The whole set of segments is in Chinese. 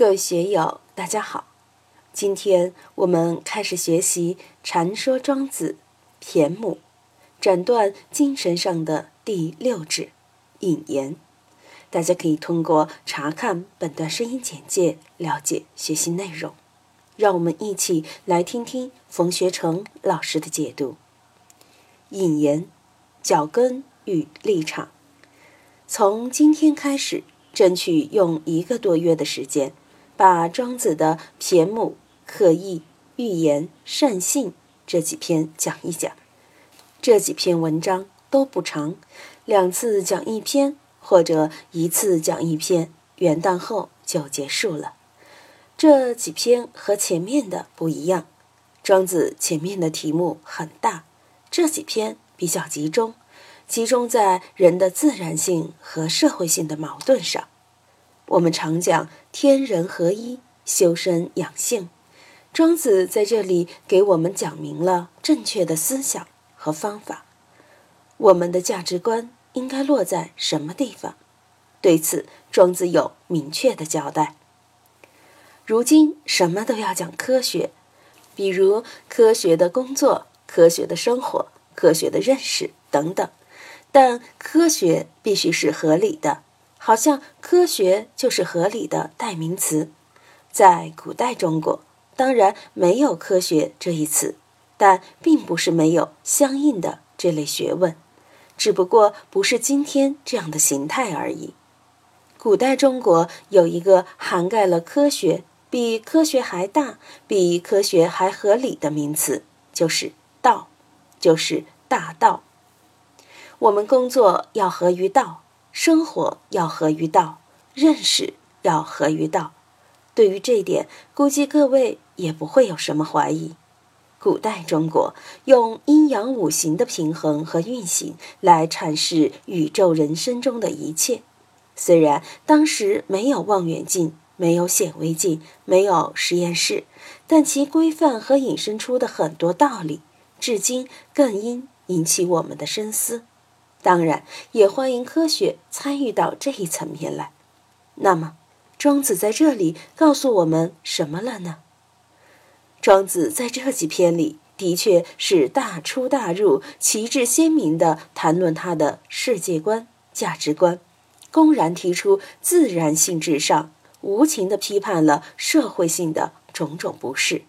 各位学友，大家好！今天我们开始学习《禅说庄子》骈母，斩断精神上的第六指引言。大家可以通过查看本段声音简介了解学习内容。让我们一起来听听冯学成老师的解读。引言：脚跟与立场。从今天开始，争取用一个多月的时间。把庄子的骈母、刻意、寓言、善信这几篇讲一讲。这几篇文章都不长，两次讲一篇，或者一次讲一篇，元旦后就结束了。这几篇和前面的不一样，庄子前面的题目很大，这几篇比较集中，集中在人的自然性和社会性的矛盾上。我们常讲天人合一，修身养性。庄子在这里给我们讲明了正确的思想和方法。我们的价值观应该落在什么地方？对此，庄子有明确的交代。如今什么都要讲科学，比如科学的工作、科学的生活、科学的认识等等，但科学必须是合理的。好像科学就是合理的代名词，在古代中国，当然没有科学这一词，但并不是没有相应的这类学问，只不过不是今天这样的形态而已。古代中国有一个涵盖了科学比科学还大、比科学还合理的名词，就是道，就是大道。我们工作要合于道。生活要合于道，认识要合于道。对于这一点，估计各位也不会有什么怀疑。古代中国用阴阳五行的平衡和运行来阐释宇宙人生中的一切。虽然当时没有望远镜，没有显微镜，没有实验室，但其规范和引申出的很多道理，至今更应引起我们的深思。当然，也欢迎科学参与到这一层面来。那么，庄子在这里告诉我们什么了呢？庄子在这几篇里的确是大出大入、旗帜鲜明地谈论他的世界观、价值观，公然提出自然性至上，无情地批判了社会性的种种不适。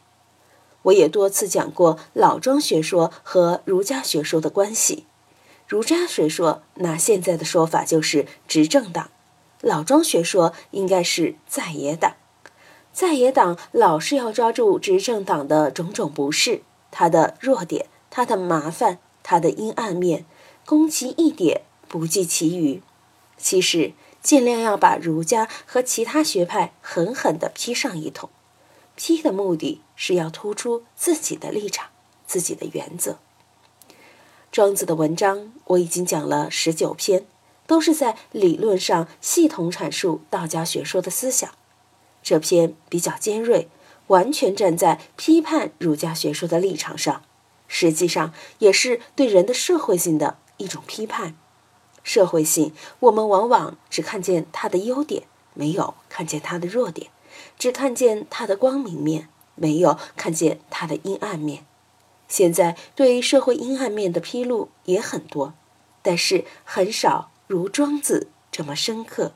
我也多次讲过老庄学说和儒家学说的关系。儒家学说，拿现在的说法就是执政党；老庄学说应该是在野党。在野党老是要抓住执政党的种种不是，他的弱点，他的麻烦，他的阴暗面，攻其一点，不计其余。其实，尽量要把儒家和其他学派狠狠地批上一通。批的目的是要突出自己的立场，自己的原则。庄子的文章我已经讲了十九篇，都是在理论上系统阐述道家学说的思想。这篇比较尖锐，完全站在批判儒家学说的立场上，实际上也是对人的社会性的一种批判。社会性，我们往往只看见它的优点，没有看见它的弱点；只看见它的光明面，没有看见它的阴暗面。现在对社会阴暗面的披露也很多，但是很少如庄子这么深刻。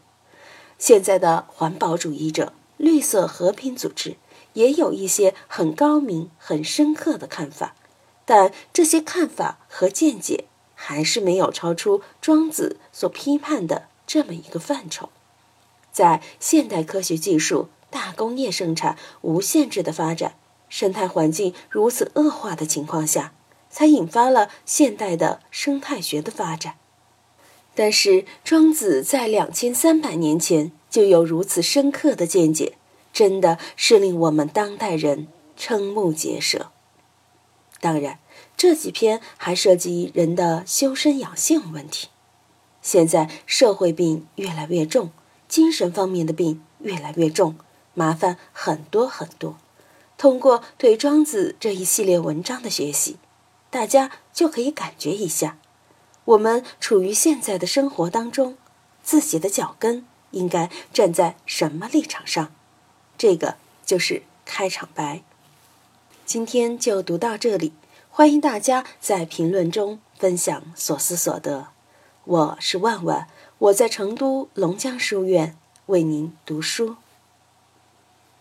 现在的环保主义者、绿色和平组织也有一些很高明、很深刻的看法，但这些看法和见解还是没有超出庄子所批判的这么一个范畴。在现代科学技术、大工业生产无限制的发展。生态环境如此恶化的情况下，才引发了现代的生态学的发展。但是庄子在两千三百年前就有如此深刻的见解，真的是令我们当代人瞠目结舌。当然，这几篇还涉及人的修身养性问题。现在社会病越来越重，精神方面的病越来越重，麻烦很多很多。通过对庄子这一系列文章的学习大家就可以感觉一下我们处于现在的生活当中自己的脚跟应该站在什么立场上。这个就是开场白。今天就读到这里欢迎大家在评论中分享所思所得。我是万万我在成都龙江书院为您读书。